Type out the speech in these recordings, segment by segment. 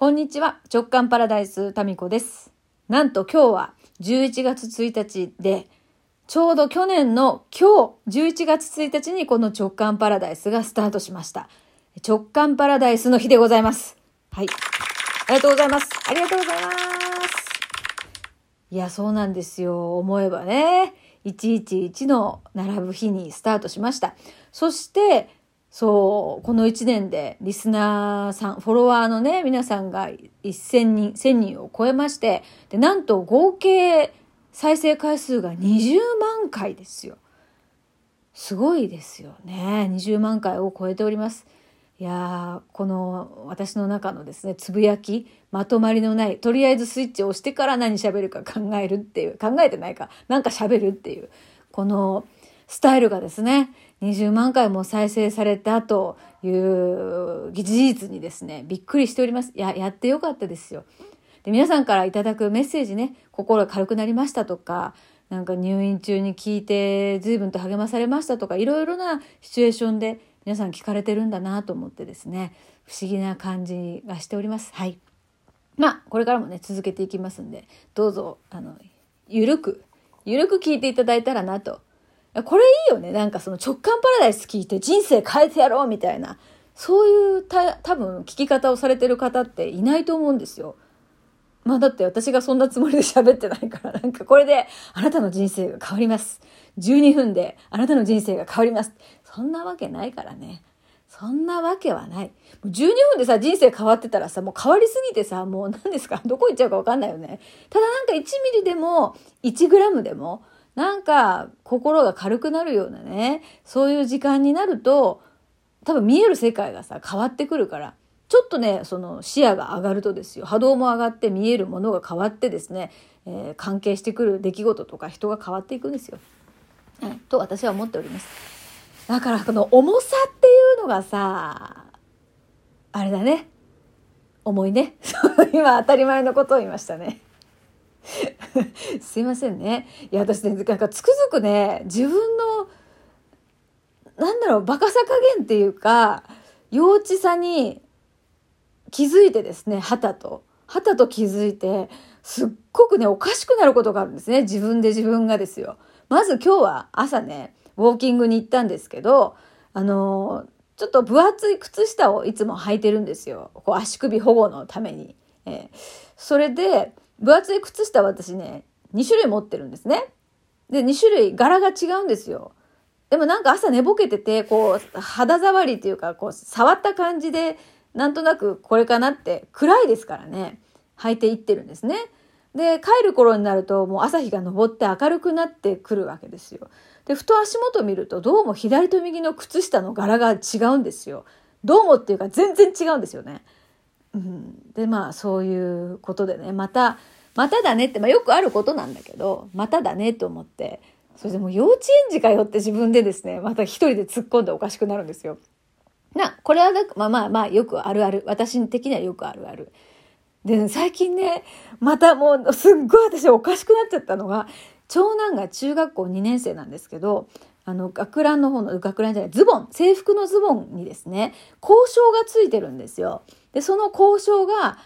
こんにちは。直感パラダイスタミコです。なんと今日は11月1日で、ちょうど去年の今日、11月1日にこの直感パラダイスがスタートしました。直感パラダイスの日でございます。はい。ありがとうございます。ありがとうございます。いや、そうなんですよ。思えばね。111の並ぶ日にスタートしました。そして、そう、この1年でリスナーさん、フォロワーのね、皆さんが1000人、1000人を超えまして、で、なんと合計再生回数が20万回ですよ。すごいですよね。20万回を超えております。いやこの私の中のですね、つぶやき、まとまりのない、とりあえずスイッチを押してから何喋るか考えるっていう、考えてないか、なんか喋るっていう、このスタイルがですね、20万回も再生されたという事実にですね、びっくりしております。や、やってよかったですよ。で、皆さんからいただくメッセージね、心が軽くなりましたとか、なんか入院中に聞いて随分と励まされましたとか、いろいろなシチュエーションで皆さん聞かれてるんだなと思ってですね、不思議な感じがしております。はい。まあ、これからもね、続けていきますんで、どうぞ、あの、ゆるく、ゆるく聞いていただいたらなと。これいいよね。なんかその直感パラダイス聞いて人生変えてやろうみたいな。そういうた多分聞き方をされてる方っていないと思うんですよ。まあだって私がそんなつもりで喋ってないから、なんかこれであなたの人生が変わります。12分であなたの人生が変わります。そんなわけないからね。そんなわけはない。12分でさ、人生変わってたらさ、もう変わりすぎてさ、もう何ですか？どこ行っちゃうかわかんないよね。ただなんか1ミリでも、1グラムでも、なんか心が軽くなるようなね、そういう時間になると、多分見える世界がさ、変わってくるから。ちょっとね、その視野が上がるとですよ、波動も上がって見えるものが変わってですね、えー、関係してくる出来事とか人が変わっていくんですよ。と私は思っております。だからこの重さっていうのがさ、あれだね。重いね。今当たり前のことを言いましたね。すいませんね。いや、私ね、なんかつくづくね、自分の、なんだろう、バカさ加減っていうか、幼稚さに気づいてですね、旗と。旗と気づいて、すっごくね、おかしくなることがあるんですね。自分で自分がですよ。まず今日は朝ね、ウォーキングに行ったんですけど、あのちょっと分厚い靴下をいつも履いてるんですよ。こう足首保護のために。えー、それで、分厚い靴下私ね、2種類持ってるんですね。で、2種類柄が違うんですよ。でもなんか朝寝ぼけてて、こう、肌触りっていうか、こう、触った感じで、なんとなくこれかなって、暗いですからね、履いていってるんですね。で、帰る頃になると、もう朝日が昇って明るくなってくるわけですよ。で、ふと足元見ると、どうも左と右の靴下の柄が違うんですよ。どうもっていうか、全然違うんですよね。うん、でまあそういうことでねまたまただねって、まあ、よくあることなんだけどまただねと思ってそれでも幼稚園児かよって自分でですねまた一人で突っ込んでおかしくなるんですよ。なこれはまあまあまあよくあるある私的にはよくあるある。で最近ねまたもうすっごい私おかしくなっちゃったのが長男が中学校2年生なんですけどあの学ランの方の学ランじゃないズボン制服のズボンにですね交渉がついてるんですよ。で、その交渉が、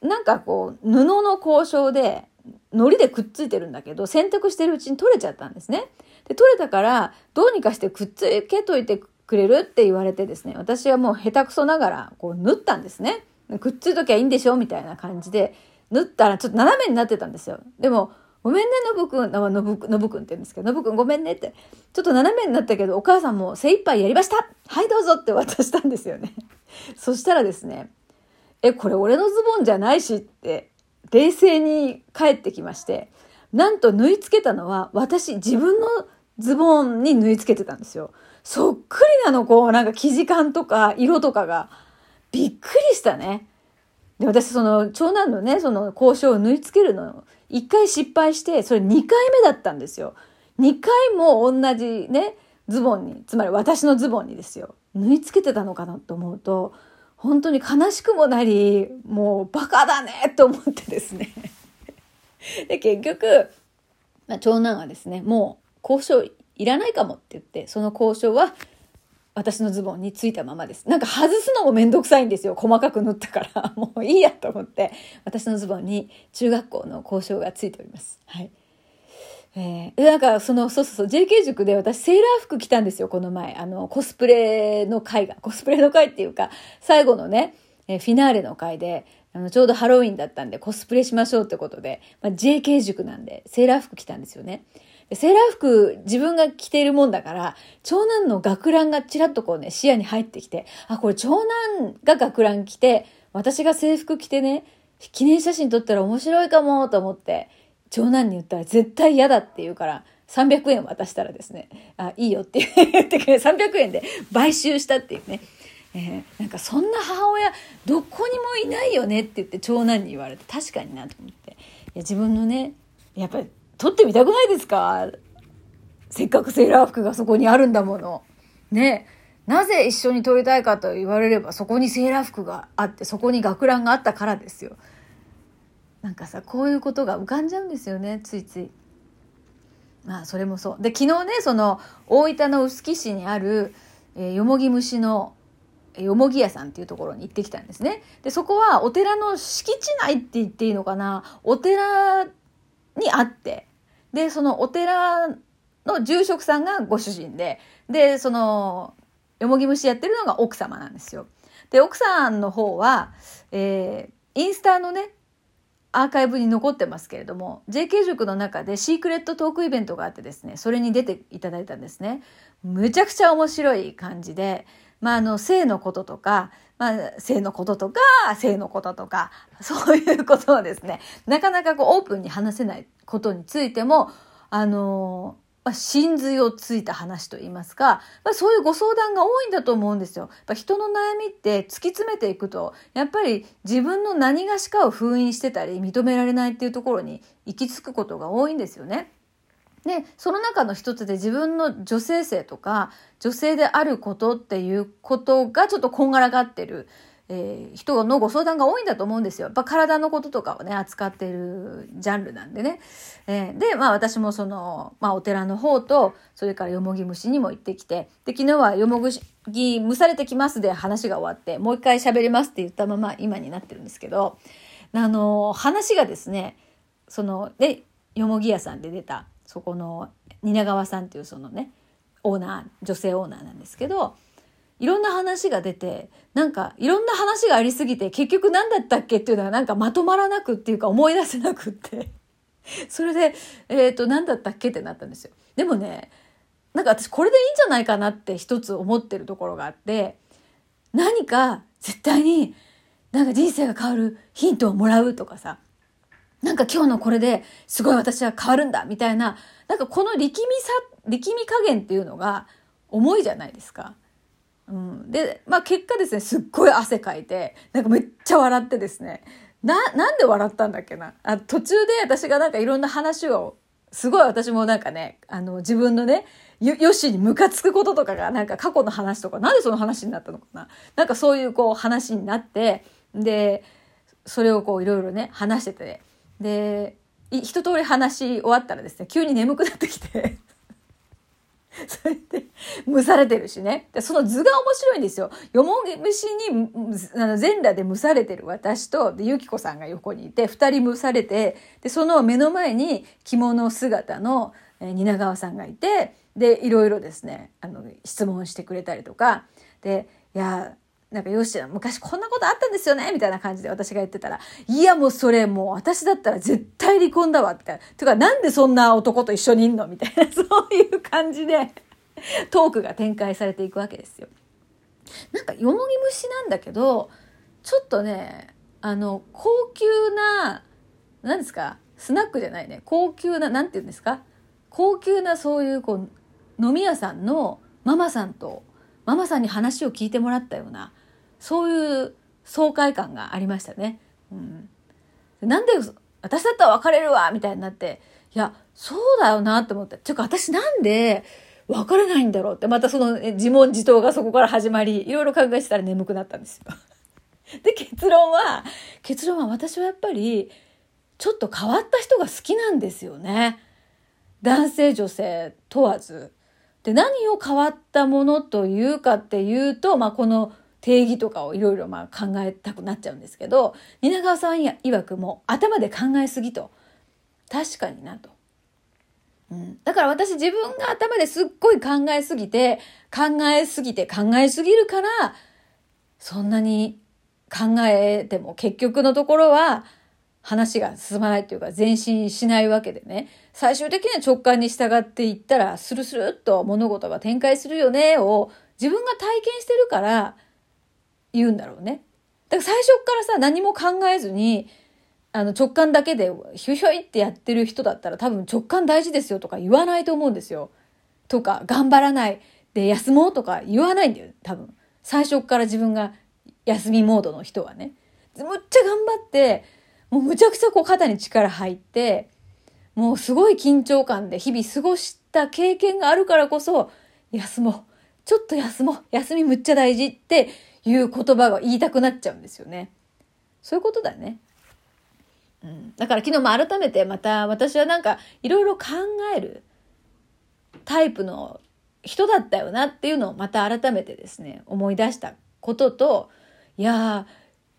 なんかこう、布の交渉で、糊でくっついてるんだけど、洗濯してるうちに取れちゃったんですね。で、取れたから、どうにかしてくっつけといてくれるって言われてですね、私はもう下手くそながら、こう、縫ったんですね。くっついときゃいいんでしょみたいな感じで、縫ったらちょっと斜めになってたんですよ。でも、ごめんね、のぶくん、のぶ、のぶくんって言うんですけど、のぶくんごめんねって。ちょっと斜めになったけど、お母さんも精一杯やりましたはい、どうぞって渡したんですよね。そしたらですね、え、これ俺のズボンじゃないしって、冷静に帰ってきまして、なんと縫い付けたのは私自分のズボンに縫い付けてたんですよ。そっくりなの、こう、なんか生地感とか色とかが。びっくりしたね。で、私その長男のね、その交渉を縫い付けるの、一回失敗して、それ二回目だったんですよ。二回も同じね、ズボンに、つまり私のズボンにですよ。縫い付けてたのかなと思うと、本当に悲しくもなり、もうバカだねと思ってですね で、結局、まあ、長男はですね、もう交渉いらないかもって言って、その交渉は私のズボンについたままです。なんか外すのもめんどくさいんですよ。細かく縫ったから。もういいやと思って、私のズボンに中学校の交渉がついております。はい。えー、なんかその、そうそうそう、JK 塾で私セーラー服着たんですよ、この前。あの、コスプレの会が。コスプレの会っていうか、最後のね、えー、フィナーレの会で、あの、ちょうどハロウィンだったんでコスプレしましょうってことで、まあ、JK 塾なんで、セーラー服着たんですよね。セーラー服自分が着ているもんだから、長男の学ランがちらっとこうね、視野に入ってきて、あ、これ長男が学ラン着て、私が制服着てね、記念写真撮ったら面白いかもと思って、長男に言ったら絶対嫌だって言うから、300円渡したらですね、あ、いいよって言ってくれ、300円で買収したっていうね。えー、なんかそんな母親どこにもいないよねって言って長男に言われて確かになと思っていや自分のねやっぱり撮ってみたくないですか？せっかくセーラー服がそこにあるんだもの。ねなぜ一緒に撮りたいかと言われればそこにセーラー服があってそこに学ランがあったからですよ。なんかさこういうことが浮かんじゃうんですよねついつい。まあそれもそう。で昨日ねその大分の臼杵市にある、えー、よもぎ虫のよもぎ屋さんっていうところに行ってきたんですね。でそこはお寺の敷地内って言っていいのかな？お寺にあってで、そのお寺の住職さんがご主人で、で、その、よもぎ虫やってるのが奥様なんですよ。で、奥さんの方は、えー、インスタのね、アーカイブに残ってますけれども、JK 塾の中でシークレットトークイベントがあってですね、それに出ていただいたんですね。むちゃくちゃ面白い感じで、まあ、あの、性のこととか、まあ、性のこととか、性のこととか、そういうことをですね、なかなかこうオープンに話せないことについても、あのまあ、真髄をついた話といいますか、まあ、そういうご相談が多いんだと思うんですよ。やっぱ人の悩みって突き詰めていくと、やっぱり自分の何がしかを封印してたり、認められないっていうところに行き着くことが多いんですよね。で、その中の一つで自分の女性性とか、女性であることっていうことがちょっとこんがらがってる、えー、人のご相談が多いんだと思うんですよ。やっぱ体のこととかをね、扱ってるジャンルなんでね。えー、で、まあ私もその、まあお寺の方と、それからよもぎ虫にも行ってきて、で、昨日はよもぎ蒸されてきますで話が終わって、もう一回喋りますって言ったまま今になってるんですけど、あの、話がですね、その、で、よもぎ屋さんで出た、そこの蜷川さんっていうそのねオーナー女性オーナーなんですけどいろんな話が出てなんかいろんな話がありすぎて結局何だったっけっていうのがなんかまとまらなくっていうか思い出せなくって それでえ、ー、と何だったっけってなったんですよ。でもねなんか私これでいいんじゃないかなって一つ思ってるところがあって何か絶対になんか人生が変わるヒントをもらうとかさなんか今日のこれですごい私は変わるんだみたいな、なんかこの力みさ、力み加減っていうのが重いじゃないですか。うん、で、まあ結果ですね、すっごい汗かいて、なんかめっちゃ笑ってですね、な、なんで笑ったんだっけな？あ途中で私がなんかいろんな話を、すごい私もなんかね、あの自分のね、よ、よしにムカつくこととかが、なんか過去の話とか、なんでその話になったのかな？なんかそういうこう話になって、で、それをこういろいろね、話してて、で一通り話し終わったらですね急に眠くなってきて。それで蒸されてるしね。でその図が面白いんですよ。よもぎ虫にあの全裸で蒸されてる私とでゆきこさんが横にいて2人蒸されてでその目の前に着物姿の蜷川さんがいてでいろいろですねあの質問してくれたりとか。でいやなんか、よし、昔こんなことあったんですよねみたいな感じで私が言ってたら、いや、もうそれもう私だったら絶対離婚だわ、みたいな。てか、なんでそんな男と一緒にいんのみたいな、そういう感じで、トークが展開されていくわけですよ。なんか、よもぎ虫なんだけど、ちょっとね、あの、高級な、何ですかスナックじゃないね。高級な、なんて言うんですか高級なそういう、こう、飲み屋さんのママさんと、ママさんに話を聞いてもらったような、そういう爽快感がありましたね。うん、なんで私だったら別れるわみたいになって、いや、そうだよなって思って。ちょっと私なんで別れないんだろうって、またその自問自答がそこから始まり、いろいろ考えてたら眠くなったんですよ。で、結論は、結論は私はやっぱり、ちょっと変わった人が好きなんですよね。男性女性問わず。で、何を変わったものというかっていうと、まあ、この定義とかをいろいろまあ考えたくなっちゃうんですけど、蜷川さん曰くも頭で考えすぎと。確かになと。うん、だから私自分が頭ですっごい考えすぎて、考えすぎて考えすぎるから、そんなに考えても結局のところは話が進まないっていうか前進しないわけでね。最終的には直感に従っていったら、スルスルっと物事が展開するよねを自分が体験してるから言うんだろうね。だから最初からさ、何も考えずに、あの直感だけでひょひょいってやってる人だったら多分直感大事ですよとか言わないと思うんですよ。とか、頑張らないで休もうとか言わないんだよ、多分。最初から自分が休みモードの人はね。むっちゃ頑張って、もうむちゃくちゃこう肩に力入って、もうすごい緊張感で日々過ごした経験があるからこそ、休もう。ちょっと休もう。休みむっちゃ大事っていう言葉が言いたくなっちゃうんですよね。そういうことだね。うん、だから昨日も改めてまた私はなんかいろいろ考えるタイプの人だったよなっていうのをまた改めてですね思い出したことといや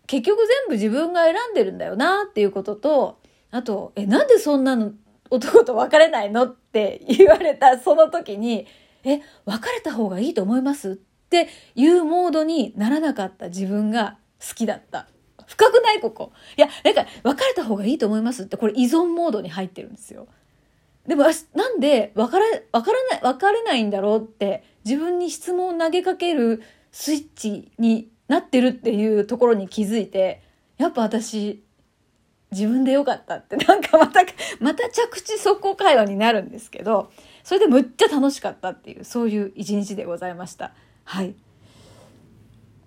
結局全部自分が選んでるんだよなっていうこととあとえなんでそんなの男と別れないのって言われたその時にえ別れた方がいいと思います？っていうモードにならなかった自分が好きだった深くないここ。いや、なんか、別れた方がいいと思います？って、これ依存モードに入ってるんですよ。でも、なんで、別れ、別れない、別れないんだろうって、自分に質問を投げかけるスイッチになってるっていうところに気づいて、やっぱ私、自分でよかったって、なんかまた、また着地速攻会話になるんですけど、それでむっちゃ楽しかったっていう、そういう一日でございました。はい。